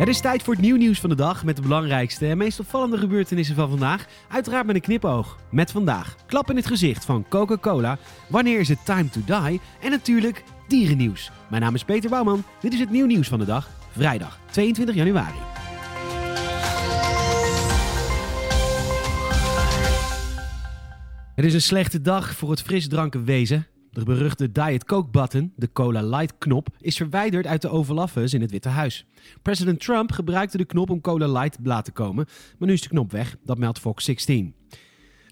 Het is tijd voor het nieuw nieuws van de dag met de belangrijkste en meest opvallende gebeurtenissen van vandaag. Uiteraard met een knipoog. Met vandaag klap in het gezicht van Coca-Cola. Wanneer is het time to die? En natuurlijk dierennieuws. Mijn naam is Peter Bouwman. Dit is het nieuw nieuws van de dag. Vrijdag 22 januari. Het is een slechte dag voor het frisdrankenwezen. De beruchte Diet Coke button, de Cola Light knop, is verwijderd uit de Oval Office in het Witte Huis. President Trump gebruikte de knop om Cola Light te laten komen, maar nu is de knop weg, dat meldt Fox 16.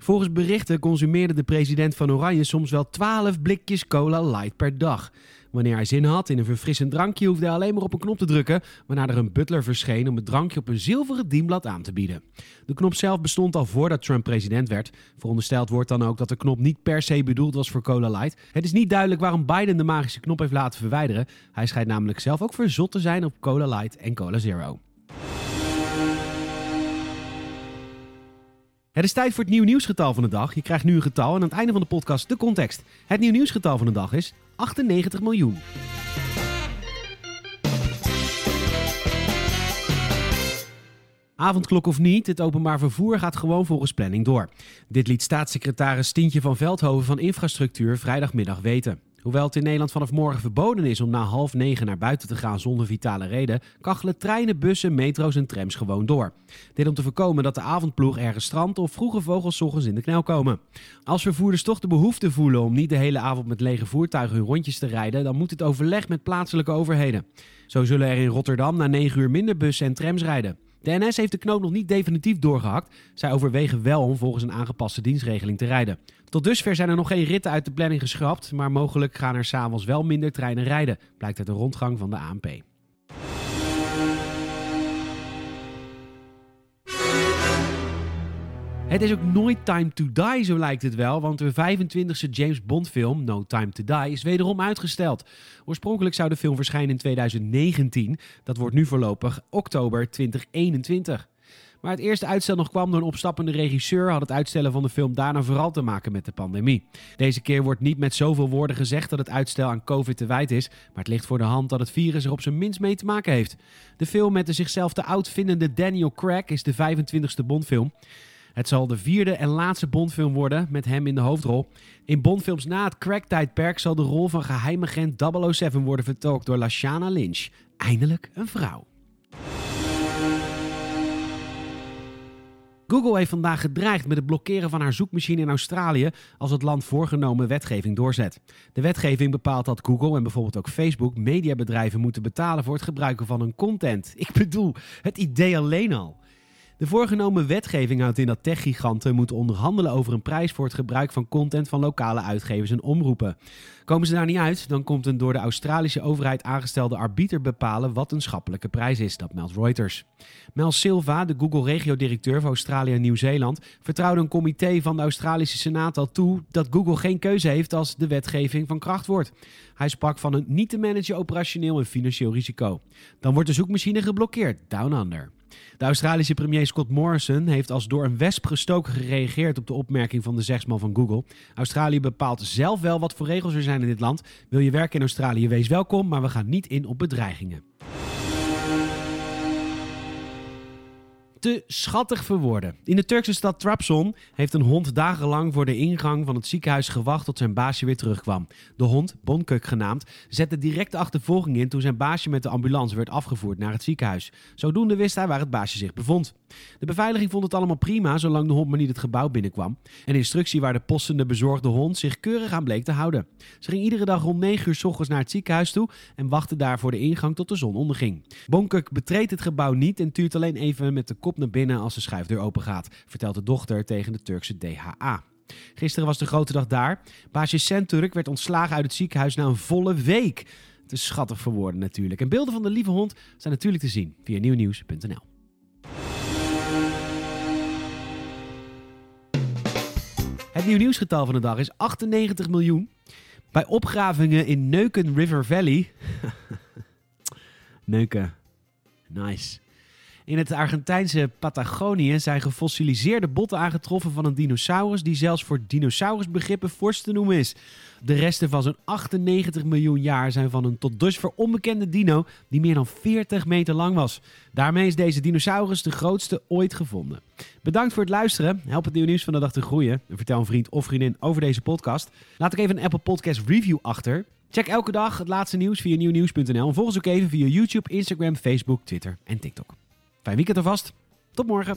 Volgens berichten consumeerde de president van Oranje soms wel 12 blikjes Cola Light per dag. Wanneer hij zin had in een verfrissend drankje, hoefde hij alleen maar op een knop te drukken, waarna er een butler verscheen om het drankje op een zilveren dienblad aan te bieden. De knop zelf bestond al voordat Trump president werd. Verondersteld wordt dan ook dat de knop niet per se bedoeld was voor Cola Light. Het is niet duidelijk waarom Biden de magische knop heeft laten verwijderen. Hij schijnt namelijk zelf ook verzot te zijn op Cola Light en Cola Zero. Het is tijd voor het nieuw nieuwsgetal van de dag. Je krijgt nu een getal en aan het einde van de podcast de context. Het nieuw nieuwsgetal van de dag is 98 miljoen. Avondklok of niet, het openbaar vervoer gaat gewoon volgens planning door. Dit liet staatssecretaris Stientje van Veldhoven van Infrastructuur vrijdagmiddag weten. Hoewel het in Nederland vanaf morgen verboden is om na half negen naar buiten te gaan zonder vitale reden, kachelen treinen, bussen, metro's en trams gewoon door. Dit om te voorkomen dat de avondploeg ergens strandt of vroege vogels ochtends in de knel komen. Als vervoerders toch de behoefte voelen om niet de hele avond met lege voertuigen hun rondjes te rijden, dan moet het overleg met plaatselijke overheden. Zo zullen er in Rotterdam na 9 uur minder bussen en trams rijden. De NS heeft de knoop nog niet definitief doorgehakt. Zij overwegen wel om volgens een aangepaste dienstregeling te rijden. Tot dusver zijn er nog geen ritten uit de planning geschrapt, maar mogelijk gaan er s'avonds wel minder treinen rijden, blijkt uit de rondgang van de ANP. Het is ook nooit time to die, zo lijkt het wel, want de 25e James Bond film, No Time to Die, is wederom uitgesteld. Oorspronkelijk zou de film verschijnen in 2019, dat wordt nu voorlopig oktober 2021. Maar het eerste uitstel nog kwam door een opstappende regisseur, had het uitstellen van de film daarna vooral te maken met de pandemie. Deze keer wordt niet met zoveel woorden gezegd dat het uitstel aan COVID te wijten is, maar het ligt voor de hand dat het virus er op zijn minst mee te maken heeft. De film met de zichzelf te oud vindende Daniel Craig is de 25e Bondfilm. Het zal de vierde en laatste Bondfilm worden met hem in de hoofdrol. In Bondfilms na het crack-tijdperk zal de rol van geheimagent 007 worden vertolkt door Lashana Lynch. Eindelijk een vrouw. Google heeft vandaag gedreigd met het blokkeren van haar zoekmachine in Australië als het land voorgenomen wetgeving doorzet. De wetgeving bepaalt dat Google en bijvoorbeeld ook Facebook mediabedrijven moeten betalen voor het gebruiken van hun content. Ik bedoel, het idee alleen al. De voorgenomen wetgeving houdt in dat techgiganten moeten onderhandelen over een prijs voor het gebruik van content van lokale uitgevers en omroepen. Komen ze daar niet uit, dan komt een door de Australische overheid aangestelde arbiter bepalen wat een schappelijke prijs is, dat meldt Reuters. Mel Silva, de Google-regiodirecteur van Australië en Nieuw-Zeeland, vertrouwde een comité van de Australische Senaat al toe dat Google geen keuze heeft als de wetgeving van kracht wordt. Hij sprak van een niet te managen operationeel en financieel risico. Dan wordt de zoekmachine geblokkeerd, down under. De Australische premier Scott Morrison heeft als door een wesp gestoken gereageerd op de opmerking van de zegsman van Google. Australië bepaalt zelf wel wat voor regels er zijn in dit land. Wil je werken in Australië, wees welkom, maar we gaan niet in op bedreigingen. Te schattig voor woorden. In de Turkse stad Trabzon heeft een hond dagenlang voor de ingang van het ziekenhuis gewacht tot zijn baasje weer terugkwam. De hond, Bonkuk genaamd, zette direct de achtervolging in toen zijn baasje met de ambulance werd afgevoerd naar het ziekenhuis. Zodoende wist hij waar het baasje zich bevond. De beveiliging vond het allemaal prima zolang de hond maar niet het gebouw binnenkwam. Een instructie waar de postende bezorgde hond zich keurig aan bleek te houden. Ze ging iedere dag rond 9 uur s ochtends naar het ziekenhuis toe en wachtte daar voor de ingang tot de zon onderging. Bonkuk betreedt het gebouw niet en tuurt alleen even met de kop naar binnen als de schuifdeur open gaat, vertelt de dochter tegen de Turkse DHA. Gisteren was de grote dag daar. Baasje Centurk werd ontslagen uit het ziekenhuis na een volle week. Is schattig voor woorden natuurlijk. En beelden van de lieve hond zijn natuurlijk te zien via nieuwnieuws.nl. nieuw nieuwsgetal van de dag is 98 miljoen. Bij opgravingen in Neuken River Valley. Neuken. Nice In het Argentijnse Patagonië zijn gefossiliseerde botten aangetroffen van een dinosaurus die zelfs voor dinosaurusbegrippen fors te noemen is. De resten van zo'n 98 miljoen jaar zijn van een tot dusver onbekende dino die meer dan 40 meter lang was. Daarmee is deze dinosaurus de grootste ooit gevonden. Bedankt voor het luisteren. Help het nieuwe nieuws van de dag te groeien. Vertel een vriend of vriendin over deze podcast. Laat ook even een Apple Podcast review achter. Check elke dag het laatste nieuws via nieuwnieuws.nl. En volg ons ook even via YouTube, Instagram, Facebook, Twitter en TikTok. Fijn weekend alvast. Tot morgen.